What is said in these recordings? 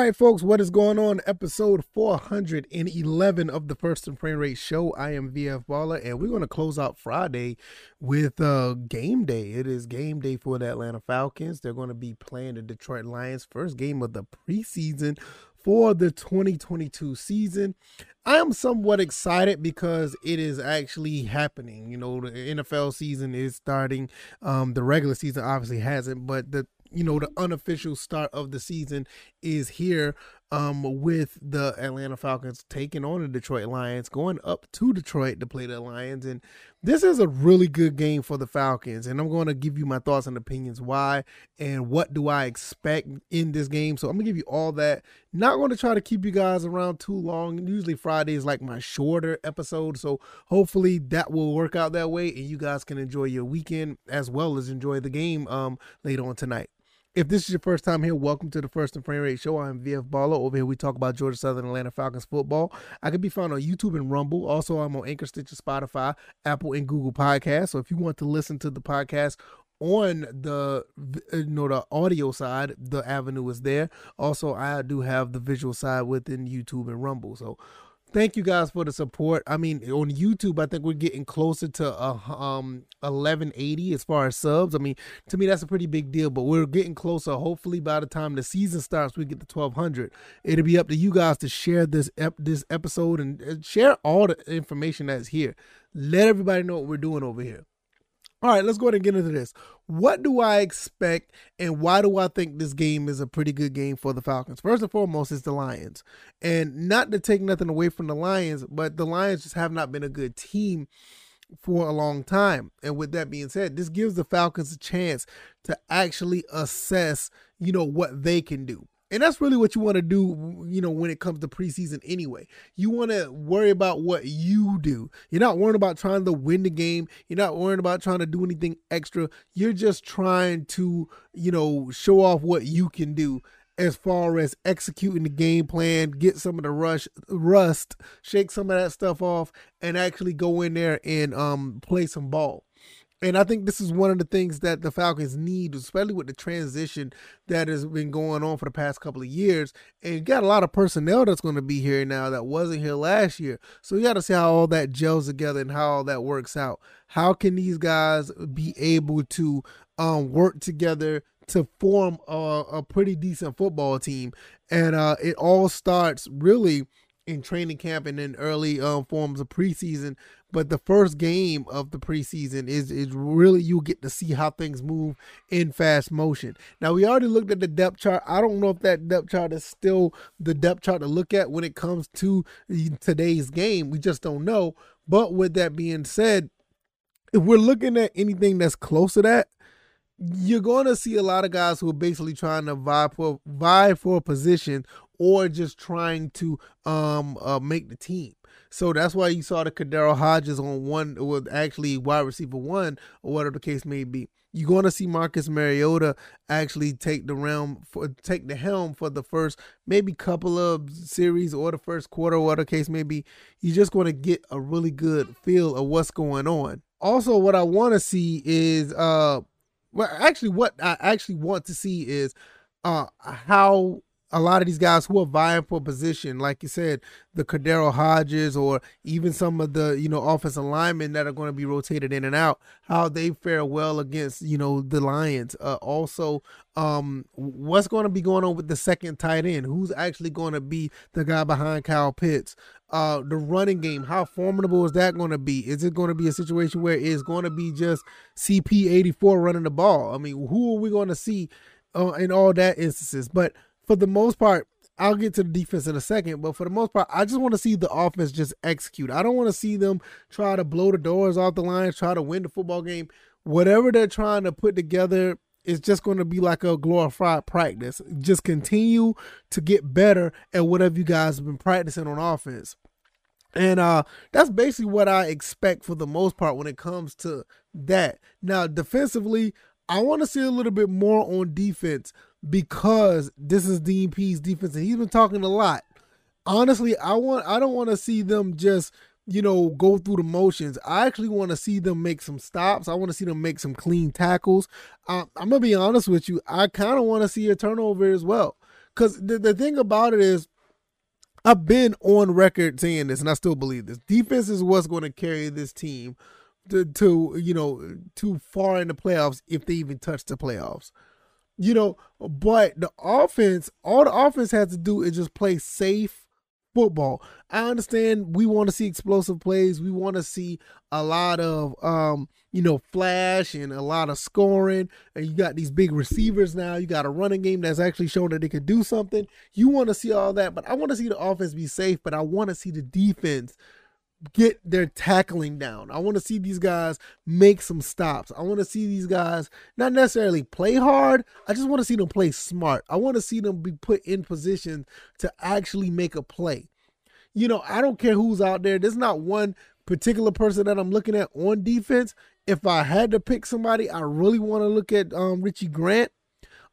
All right, folks, what is going on? Episode 411 of the First and Frame Rate Show. I am VF Baller, and we're going to close out Friday with uh, game day. It is game day for the Atlanta Falcons. They're going to be playing the Detroit Lions, first game of the preseason for the 2022 season. I am somewhat excited because it is actually happening. You know, the NFL season is starting. Um, the regular season obviously hasn't, but the you know the unofficial start of the season is here um with the Atlanta Falcons taking on the Detroit Lions going up to Detroit to play the Lions. And this is a really good game for the Falcons. And I'm going to give you my thoughts and opinions why and what do I expect in this game. So I'm going to give you all that. Not going to try to keep you guys around too long. Usually Friday is like my shorter episode. So hopefully that will work out that way and you guys can enjoy your weekend as well as enjoy the game um later on tonight if this is your first time here, welcome to the First and Frame Rate Show. I'm VF Baller. Over here, we talk about Georgia Southern Atlanta Falcons football. I can be found on YouTube and Rumble. Also, I'm on Anchor, Stitcher, Spotify, Apple, and Google Podcasts. So if you want to listen to the podcast on the you uh, know the audio side, the avenue is there. Also, I do have the visual side within YouTube and Rumble. So thank you guys for the support. I mean, on YouTube, I think we're getting closer to uh, um 1180 as far as subs. I mean, to me that's a pretty big deal, but we're getting closer. Hopefully, by the time the season starts, we get to 1200. It'll be up to you guys to share this ep- this episode and share all the information that's here. Let everybody know what we're doing over here. All right, let's go ahead and get into this. What do I expect and why do I think this game is a pretty good game for the Falcons? First and foremost, it's the Lions. And not to take nothing away from the Lions, but the Lions just have not been a good team for a long time. And with that being said, this gives the Falcons a chance to actually assess, you know, what they can do. And that's really what you want to do, you know, when it comes to preseason anyway. You want to worry about what you do. You're not worrying about trying to win the game. You're not worrying about trying to do anything extra. You're just trying to, you know, show off what you can do as far as executing the game plan, get some of the rush rust, shake some of that stuff off, and actually go in there and um play some ball. And I think this is one of the things that the Falcons need, especially with the transition that has been going on for the past couple of years. And you got a lot of personnel that's going to be here now that wasn't here last year. So you got to see how all that gels together and how all that works out. How can these guys be able to um, work together to form a, a pretty decent football team? And uh, it all starts really in training camp and in early um, forms of preseason. But the first game of the preseason is is really you get to see how things move in fast motion. Now we already looked at the depth chart. I don't know if that depth chart is still the depth chart to look at when it comes to today's game. We just don't know. But with that being said, if we're looking at anything that's close to that, you're going to see a lot of guys who are basically trying to vie for vie for a position or just trying to um uh, make the team. So that's why you saw the KhaDarel Hodges on one, was actually wide receiver one, or whatever the case may be. You're going to see Marcus Mariota actually take the realm for take the helm for the first maybe couple of series or the first quarter, or whatever the case may be. You're just going to get a really good feel of what's going on. Also, what I want to see is uh well, actually, what I actually want to see is uh, how a lot of these guys who are vying for position, like you said, the Cordero Hodges or even some of the, you know, offensive linemen that are going to be rotated in and out, how they fare well against, you know, the Lions. Uh, also, um, what's going to be going on with the second tight end? Who's actually going to be the guy behind Kyle Pitts? Uh, the running game, how formidable is that going to be? Is it going to be a situation where it's going to be just CP84 running the ball? I mean, who are we going to see uh, in all that instances? But for the most part, I'll get to the defense in a second, but for the most part, I just want to see the offense just execute. I don't want to see them try to blow the doors off the line, try to win the football game. Whatever they're trying to put together is just going to be like a glorified practice. Just continue to get better at whatever you guys have been practicing on offense. And uh that's basically what I expect for the most part when it comes to that. Now, defensively, I want to see a little bit more on defense because this is DNP's defense and he's been talking a lot. Honestly, I want I don't want to see them just you know, go through the motions. I actually want to see them make some stops. I want to see them make some clean tackles. Uh, I'm gonna be honest with you. I kind of want to see a turnover as well, because the, the thing about it is, I've been on record saying this, and I still believe this. Defense is what's going to carry this team to, to you know too far in the playoffs if they even touch the playoffs. You know, but the offense, all the offense has to do is just play safe football. I understand we want to see explosive plays. We want to see a lot of um, you know, flash and a lot of scoring. And you got these big receivers now. You got a running game that's actually showing that they can do something. You want to see all that, but I want to see the offense be safe, but I want to see the defense get their tackling down. I want to see these guys make some stops. I want to see these guys not necessarily play hard. I just want to see them play smart. I want to see them be put in position to actually make a play. You know, I don't care who's out there. There's not one particular person that I'm looking at on defense. If I had to pick somebody, I really want to look at um, Richie Grant.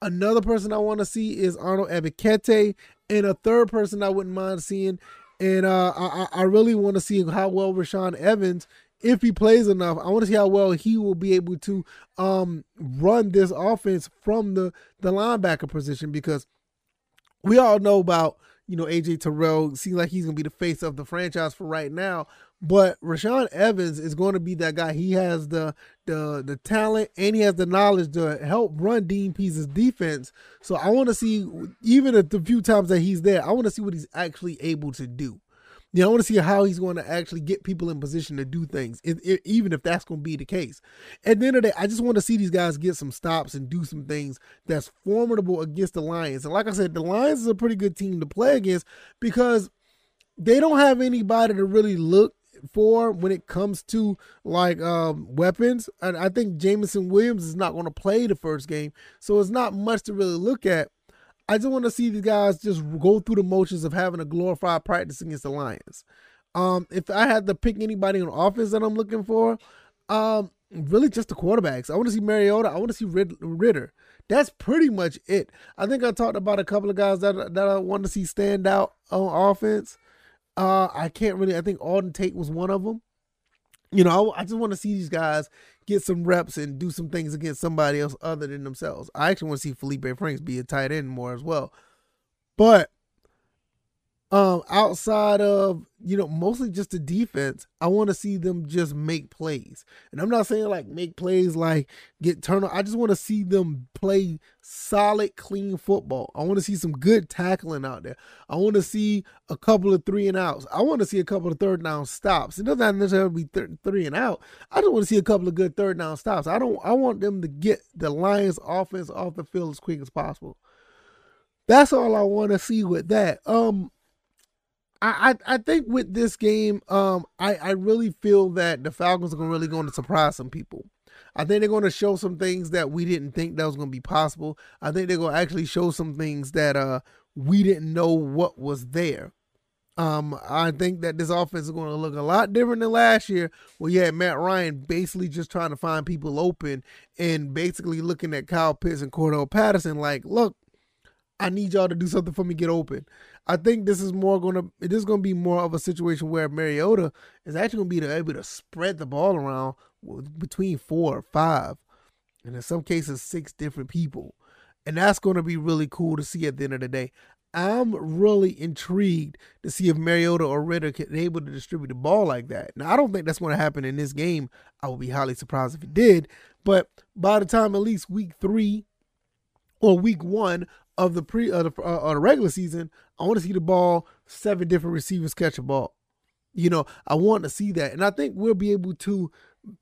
Another person I want to see is Arnold Ebiketie. And a third person I wouldn't mind seeing and uh, I, I really want to see how well Rashaan Evans, if he plays enough, I want to see how well he will be able to um, run this offense from the, the linebacker position because we all know about, you know, AJ Terrell. Seems like he's going to be the face of the franchise for right now. But Rashaan Evans is going to be that guy. He has the the the talent and he has the knowledge to help run Dean Pees's defense. So I want to see, even at the few times that he's there, I want to see what he's actually able to do. You know, I want to see how he's going to actually get people in position to do things, even if that's going to be the case. At the end of the day, I just want to see these guys get some stops and do some things that's formidable against the Lions. And like I said, the Lions is a pretty good team to play against because they don't have anybody to really look for when it comes to like um, weapons. And I think Jameson Williams is not going to play the first game, so it's not much to really look at. I just want to see these guys just go through the motions of having a glorified practice against the Lions. Um, if I had to pick anybody on offense that I'm looking for, um, really just the quarterbacks. I want to see Mariota. I want to see Ridder. That's pretty much it. I think I talked about a couple of guys that that I want to see stand out on offense. Uh, I can't really. I think Auden Tate was one of them. You know, I, I just want to see these guys get some reps and do some things against somebody else other than themselves. I actually want to see Felipe Franks be a tight end more as well. But um, outside of you know mostly just the defense, I want to see them just make plays. And I'm not saying like make plays like get turn. I just want to see them play solid, clean football. I want to see some good tackling out there. I want to see a couple of three and outs. I want to see a couple of third down stops. It doesn't necessarily be th- three and out. I just want to see a couple of good third down stops. I don't. I want them to get the Lions' offense off the field as quick as possible. That's all I want to see with that. Um, I, I, think with this game, um, I, I really feel that the Falcons are really going to surprise some people. I think they're going to show some things that we didn't think that was going to be possible. I think they're going to actually show some things that uh we didn't know what was there. Um, I think that this offense is going to look a lot different than last year, where you had Matt Ryan basically just trying to find people open and basically looking at Kyle Pitts and Cordarrelle Patterson like, look, I need y'all to do something for me get open. I think this is more gonna this is gonna be more of a situation where Mariota is actually gonna be able to spread the ball around between four or five, and in some cases six different people, and that's gonna be really cool to see at the end of the day. I'm really intrigued to see if Mariota or Ridder can able to distribute the ball like that. Now I don't think that's going to happen in this game. I would be highly surprised if it did. But by the time at least week three or week one of the pre uh, the, uh, the regular season, I want to see the ball seven different receivers catch a ball. You know, I want to see that, and I think we'll be able to.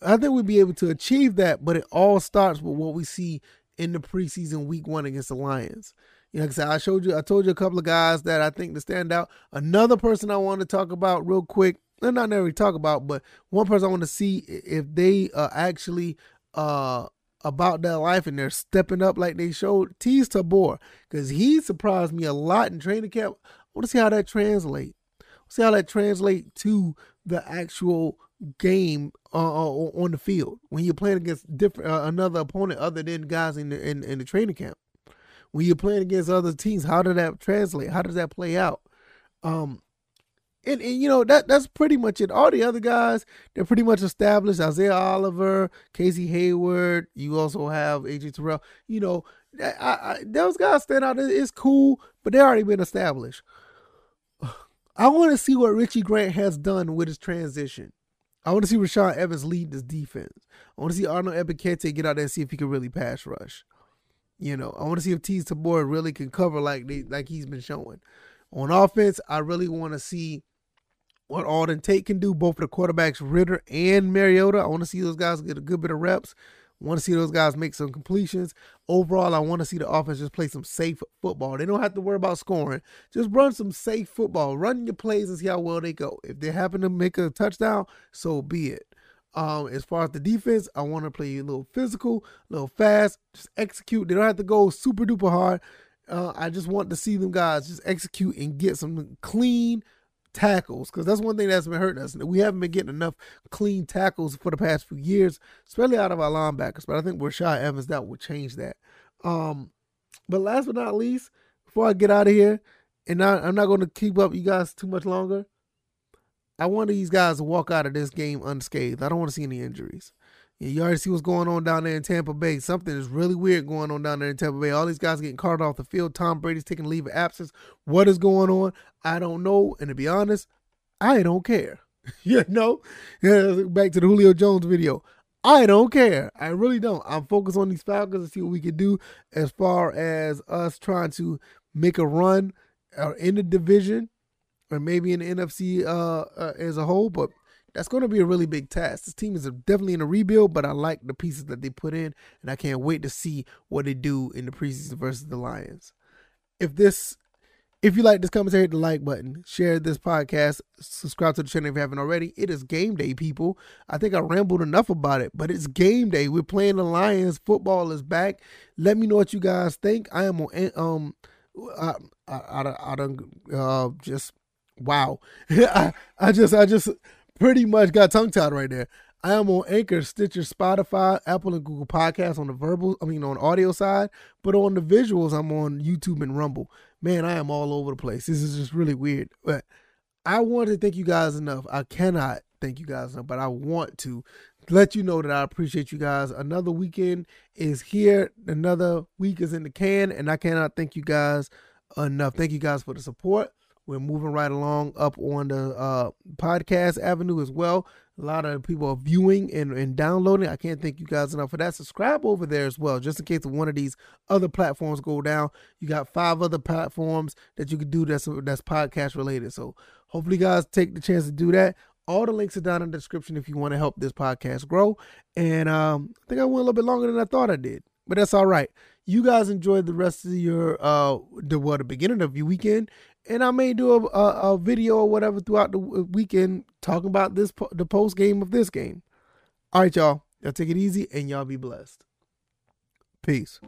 I think we'll be able to achieve that, but it all starts with what we see in the preseason week one against the Lions. You know, like I said, I showed you, I told you a couple of guys that I think to stand out. Another person I want to talk about real quick, and not necessarily talk about, but one person I want to see if they uh, actually uh, about their life and they're stepping up like they showed. Teez Tabor, because he surprised me a lot in training camp. I want to see how that translate. See how that translate to the actual game uh, uh on the field when you're playing against different uh, another opponent other than guys in the in, in the training camp. When you're playing against other teams, how does that translate? How does that play out? Um, and, and, you know that that's pretty much it. All the other guys, they're pretty much established. Isaiah Oliver, Casey Hayward. You also have AJ Terrell. You know, I, I, those guys stand out. It's cool, but they already been established. I want to see what Richie Grant has done with his transition. I want to see Rashaan Evans lead this defense. I want to see Arnold Ebiketie get out there and see if he can really pass rush. You know, I want to see if Teez Tabor really can cover like they, like he's been showing. On offense, I really want to see what Auden Tate can do, both the quarterbacks Ridder and Mariota. I want to see those guys get a good bit of reps. Want to see those guys make some completions. Overall, I want to see the offense just play some safe football. They don't have to worry about scoring. Just run some safe football. Run your plays and see how well they go. If they happen to make a touchdown, so be it. Um, as far as the defense, I want to play a little physical, a little fast, just execute. They don't have to go super duper hard. Uh, I just want to see them guys just execute and get some clean tackles because that's one thing that's been hurting us. We haven't been getting enough clean tackles for the past few years, especially out of our linebackers. But I think Rashaan Evans that will change that. Um, but last but not least, before I get out of here, and I, I'm not going to keep up you guys too much longer. I want these guys to walk out of this game unscathed. I don't want to see any injuries. Yeah, you already see what's going on down there in Tampa Bay. Something is really weird going on down there in Tampa Bay. All these guys getting carted off the field. Tom Brady's taking leave of absence. What is going on? I don't know. And to be honest, I don't care. you know? Back to the Julio Jones video. I don't care. I really don't. I'm focused on these Falcons and see what we can do as far as us trying to make a run uh, in the division or maybe in the NFC uh, uh, as a whole. But that's going to be a really big task. This team is definitely in a rebuild, but I like the pieces that they put in, and I can't wait to see what they do in the preseason versus the Lions. If this, if you like this commentary, hit the like button, share this podcast, subscribe to the channel if you haven't already. It is game day, people. I think I rambled enough about it, but it's game day. We're playing the Lions. Football is back. Let me know what you guys think. I am on um, I I, I, I don't uh just wow. I I just I just pretty much got tongue tied right there. I am on Anchor, Stitcher, Spotify, Apple, and Google Podcasts on the verbal, I mean, on audio side. But on the visuals, I'm on YouTube and Rumble. Man, I am all over the place. This is just really weird. But I want to thank you guys enough. I cannot thank you guys enough, but I want to let you know that I appreciate you guys. Another weekend is here. Another week is in the can, and I cannot thank you guys enough. Thank you guys for the support. We're moving right along up on the uh, podcast avenue as well. A lot of people are viewing and, and downloading. I can't thank you guys enough for that. Subscribe over there as well, just in case one of these other platforms go down. You got five other platforms that you can do that's that's podcast related. So hopefully, guys take the chance to do that. All the links are down in the description if you want to help this podcast grow. And um, I think I went a little bit longer than I thought I did, but that's all right. You guys enjoy the rest of your uh the well, the beginning of your weekend, and I may do a, a, a video or whatever throughout the weekend talking about this the post game of this game. All right, y'all. Y'all take it easy and y'all be blessed. Peace.